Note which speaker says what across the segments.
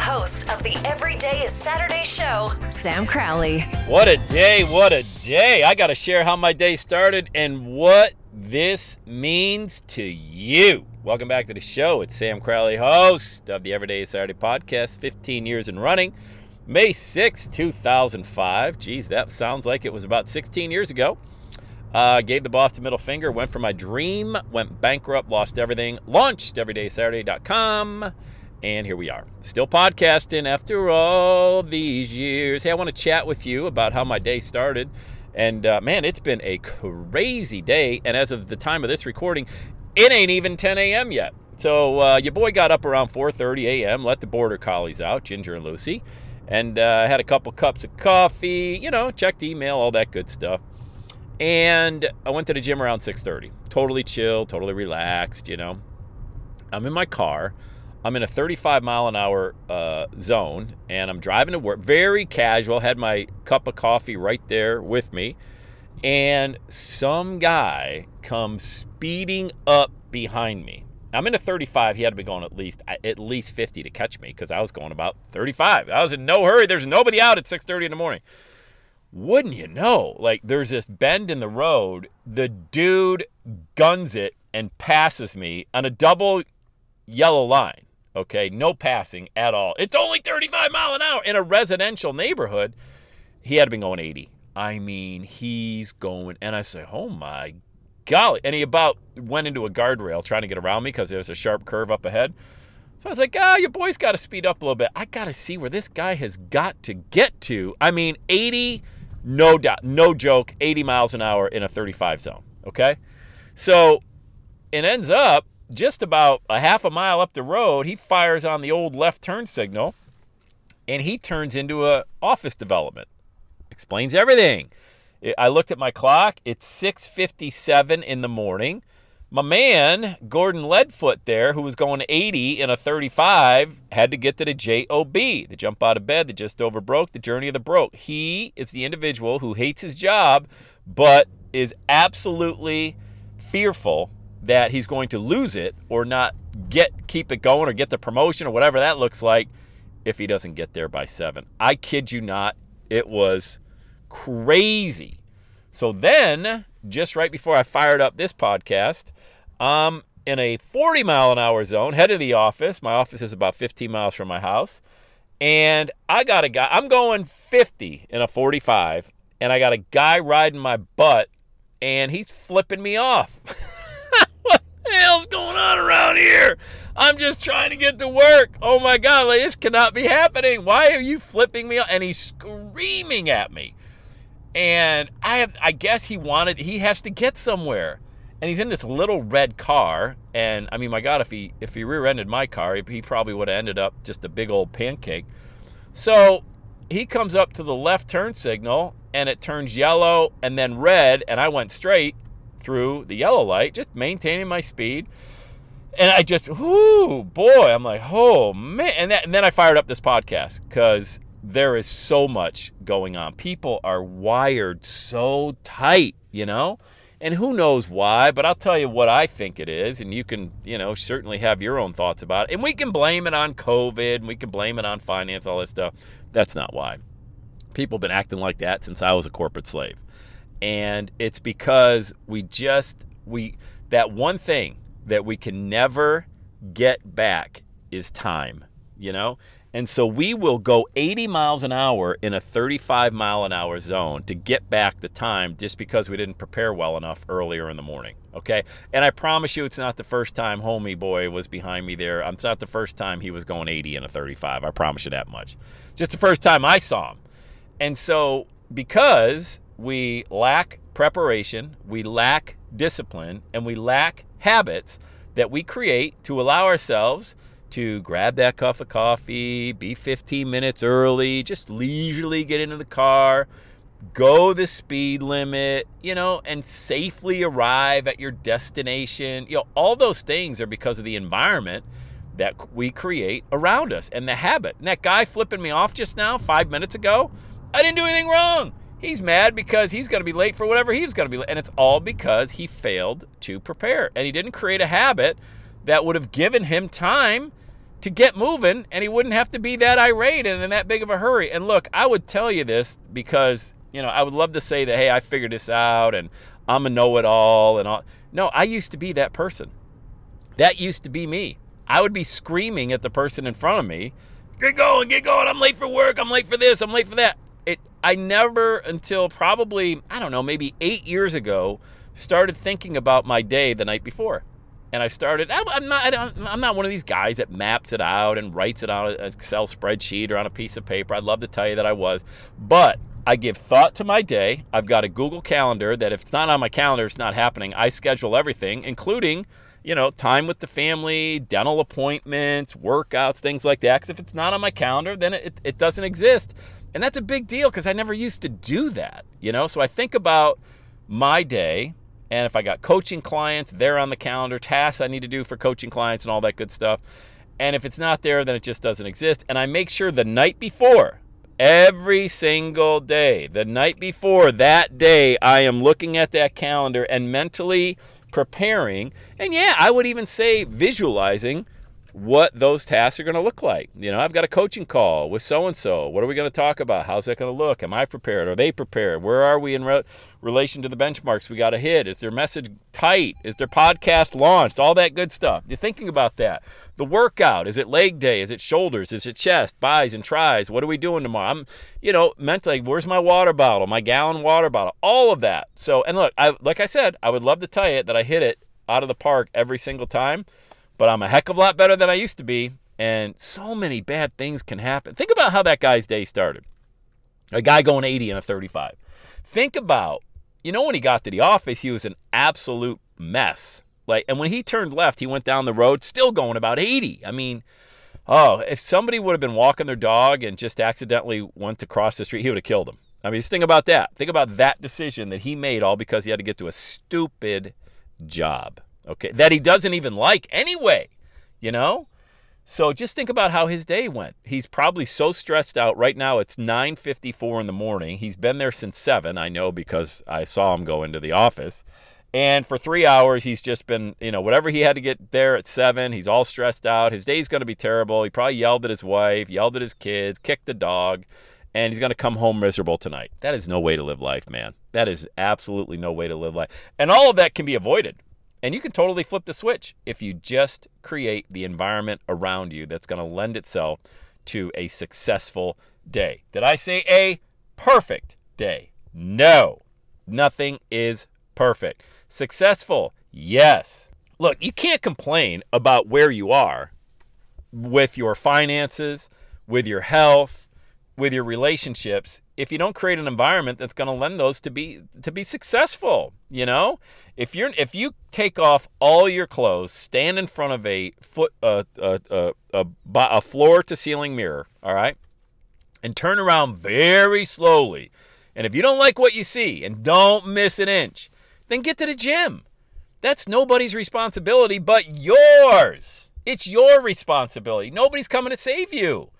Speaker 1: Host of the Everyday is Saturday show, Sam Crowley.
Speaker 2: What a day, what a day. I got to share how my day started and what this means to you. Welcome back to the show. It's Sam Crowley, host of the Everyday is Saturday podcast, 15 years in running. May 6, 2005. Geez, that sounds like it was about 16 years ago. Uh, gave the boss the middle finger, went for my dream, went bankrupt, lost everything, launched everydaysaturday.com, and here we are. Still podcasting after all these years. Hey, I want to chat with you about how my day started. And uh, man, it's been a crazy day. And as of the time of this recording, it ain't even 10 a.m. yet. So uh, your boy got up around 4:30 a.m. Let the border collies out, Ginger and Lucy, and uh, had a couple cups of coffee. You know, checked email, all that good stuff. And I went to the gym around 6:30. Totally chill, totally relaxed. You know, I'm in my car. I'm in a 35 mile an hour uh, zone, and I'm driving to work. Very casual. Had my cup of coffee right there with me, and some guy comes speeding up behind me. I'm in a 35. He had to be going at least at least 50 to catch me because I was going about 35. I was in no hurry. There's nobody out at 6:30 in the morning wouldn't you know, like there's this bend in the road. The dude guns it and passes me on a double yellow line. Okay, no passing at all. It's only 35 mile an hour in a residential neighborhood. He had been going 80. I mean, he's going, and I say, oh my golly. And he about went into a guardrail trying to get around me because there was a sharp curve up ahead. So I was like, ah, oh, your boy's got to speed up a little bit. I got to see where this guy has got to get to. I mean, 80 no doubt, no joke, 80 miles an hour in a 35 zone. Okay. So it ends up just about a half a mile up the road. He fires on the old left turn signal and he turns into a office development. Explains everything. I looked at my clock. It's 6:57 in the morning. My man, Gordon Leadfoot there, who was going 80 in a 35, had to get to the JOB, the jump out of bed, the just over broke, the journey of the broke. He is the individual who hates his job, but is absolutely fearful that he's going to lose it or not get keep it going or get the promotion or whatever that looks like if he doesn't get there by 7. I kid you not, it was crazy. So then, just right before I fired up this podcast, I'm in a 40 mile an hour zone, head of the office. My office is about 15 miles from my house. And I got a guy, I'm going 50 in a 45, and I got a guy riding my butt, and he's flipping me off. the hell's going on around here? I'm just trying to get to work. Oh my God, like, this cannot be happening. Why are you flipping me? And he's screaming at me. And I have, I guess he wanted, he has to get somewhere and he's in this little red car. And I mean, my God, if he if he rear-ended my car, he probably would have ended up just a big old pancake. So he comes up to the left turn signal, and it turns yellow and then red, and I went straight through the yellow light, just maintaining my speed. And I just, whoo, boy, I'm like, oh man. And, that, and then I fired up this podcast because there is so much going on. People are wired so tight, you know? And who knows why, but I'll tell you what I think it is. And you can, you know, certainly have your own thoughts about it. And we can blame it on COVID and we can blame it on finance, all this stuff. That's not why. People have been acting like that since I was a corporate slave. And it's because we just, we, that one thing that we can never get back is time, you know? And so we will go 80 miles an hour in a 35 mile an hour zone to get back the time just because we didn't prepare well enough earlier in the morning. Okay. And I promise you, it's not the first time homie boy was behind me there. It's not the first time he was going 80 in a 35. I promise you that much. Just the first time I saw him. And so because we lack preparation, we lack discipline, and we lack habits that we create to allow ourselves to grab that cup of coffee, be 15 minutes early, just leisurely get into the car, go the speed limit, you know, and safely arrive at your destination. You know, all those things are because of the environment that we create around us and the habit. And that guy flipping me off just now, five minutes ago, I didn't do anything wrong. He's mad because he's going to be late for whatever he's going to be late. And it's all because he failed to prepare. And he didn't create a habit that would have given him time to get moving and he wouldn't have to be that irate and in that big of a hurry. And look, I would tell you this because, you know, I would love to say that, hey, I figured this out and I'm a know it all and all. No, I used to be that person. That used to be me. I would be screaming at the person in front of me, get going, get going. I'm late for work. I'm late for this. I'm late for that. I never until probably, I don't know, maybe eight years ago, started thinking about my day the night before and I started. I'm not. I'm not one of these guys that maps it out and writes it on an Excel spreadsheet or on a piece of paper. I'd love to tell you that I was, but I give thought to my day. I've got a Google Calendar that if it's not on my calendar, it's not happening. I schedule everything, including you know time with the family, dental appointments, workouts, things like that. Because if it's not on my calendar, then it, it doesn't exist, and that's a big deal because I never used to do that. You know, so I think about my day and if I got coaching clients, they're on the calendar, tasks I need to do for coaching clients and all that good stuff. And if it's not there, then it just doesn't exist. And I make sure the night before, every single day, the night before that day, I am looking at that calendar and mentally preparing. And yeah, I would even say visualizing what those tasks are going to look like. You know, I've got a coaching call with so and so. What are we going to talk about? How's that going to look? Am I prepared? Are they prepared? Where are we in re- relation to the benchmarks we got to hit? Is their message tight? Is their podcast launched? All that good stuff. You're thinking about that. The workout is it leg day? Is it shoulders? Is it chest, bis, and tris? What are we doing tomorrow? I'm, you know, mentally, where's my water bottle, my gallon water bottle, all of that. So, and look, I like I said, I would love to tell you that I hit it out of the park every single time but I'm a heck of a lot better than I used to be. And so many bad things can happen. Think about how that guy's day started. A guy going 80 and a 35. Think about, you know, when he got to the office, he was an absolute mess. Like, and when he turned left, he went down the road, still going about 80. I mean, oh, if somebody would have been walking their dog and just accidentally went to cross the street, he would have killed him. I mean, just think about that. Think about that decision that he made all because he had to get to a stupid job okay, that he doesn't even like anyway, you know? So just think about how his day went. He's probably so stressed out right now. It's 9:54 in the morning. He's been there since 7, I know because I saw him go into the office. And for 3 hours he's just been, you know, whatever he had to get there at 7, he's all stressed out. His day's going to be terrible. He probably yelled at his wife, yelled at his kids, kicked the dog, and he's going to come home miserable tonight. That is no way to live life, man. That is absolutely no way to live life. And all of that can be avoided and you can totally flip the switch if you just create the environment around you that's going to lend itself to a successful day. Did I say a perfect day? No, nothing is perfect. Successful, yes. Look, you can't complain about where you are with your finances, with your health, with your relationships if you don't create an environment that's going to lend those to be to be successful you know? If you're if you take off all your clothes stand in front of a foot a a, a, a, a floor to ceiling mirror all right? And turn around very slowly. And if you don't like what you see and don't miss an inch then get to the gym. That's nobody's responsibility but yours. It's your responsibility. Nobody's coming to save you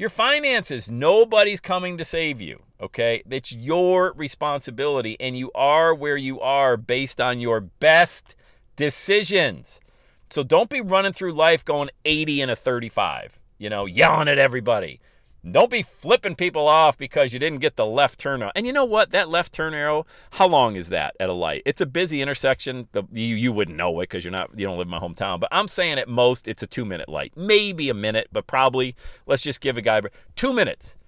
Speaker 2: your finances, nobody's coming to save you, okay? It's your responsibility, and you are where you are based on your best decisions. So don't be running through life going 80 and a 35, you know, yelling at everybody. Don't be flipping people off because you didn't get the left turn on. And you know what? That left turn arrow, how long is that at a light? It's a busy intersection. The, you you wouldn't know it because you're not you don't live in my hometown. But I'm saying at most it's a two minute light, maybe a minute, but probably let's just give a guy two minutes.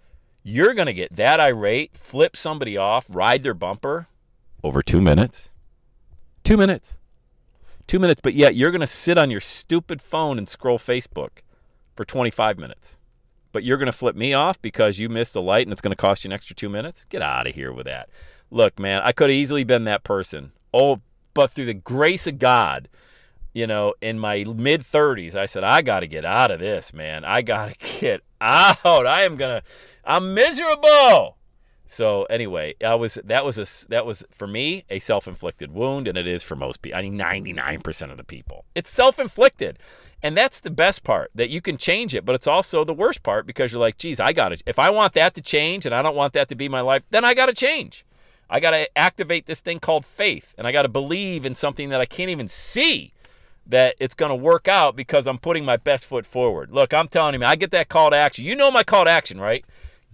Speaker 2: You're gonna get that irate, flip somebody off, ride their bumper over two minutes. Two minutes. Two minutes, but yet you're gonna sit on your stupid phone and scroll Facebook for 25 minutes but you're going to flip me off because you missed a light and it's going to cost you an extra two minutes? Get out of here with that. Look, man, I could have easily been that person. Oh, but through the grace of God, you know, in my mid 30s, I said, I got to get out of this, man. I got to get out. I am going to, I'm miserable. So anyway, I was that was a that was for me a self-inflicted wound, and it is for most people. I mean, 99% of the people, it's self-inflicted. And that's the best part that you can change it, but it's also the worst part because you're like, geez, I got to, if I want that to change and I don't want that to be my life, then I got to change. I got to activate this thing called faith and I got to believe in something that I can't even see that it's going to work out because I'm putting my best foot forward. Look, I'm telling you, I get that call to action. You know my call to action, right?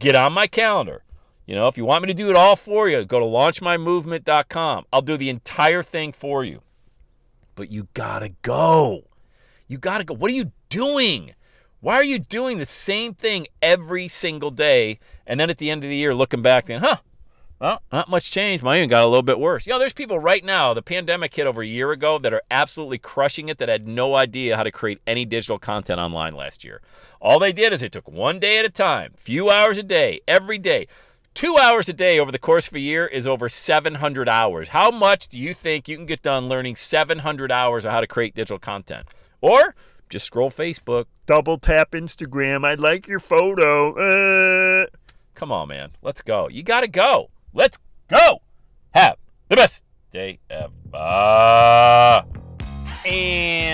Speaker 2: Get on my calendar. You know, if you want me to do it all for you, go to launchmymovement.com. I'll do the entire thing for you. But you got to go. You got to go. What are you doing? Why are you doing the same thing every single day? And then at the end of the year, looking back, and huh, well, not much change. Mine even got a little bit worse. You know, there's people right now, the pandemic hit over a year ago, that are absolutely crushing it that had no idea how to create any digital content online last year. All they did is they took one day at a time, few hours a day, every day. Two hours a day over the course of a year is over 700 hours. How much do you think you can get done learning 700 hours of how to create digital content? Or just scroll Facebook, double tap Instagram. I like your photo. Uh. Come on, man. Let's go. You got to go. Let's go. Have the best day ever.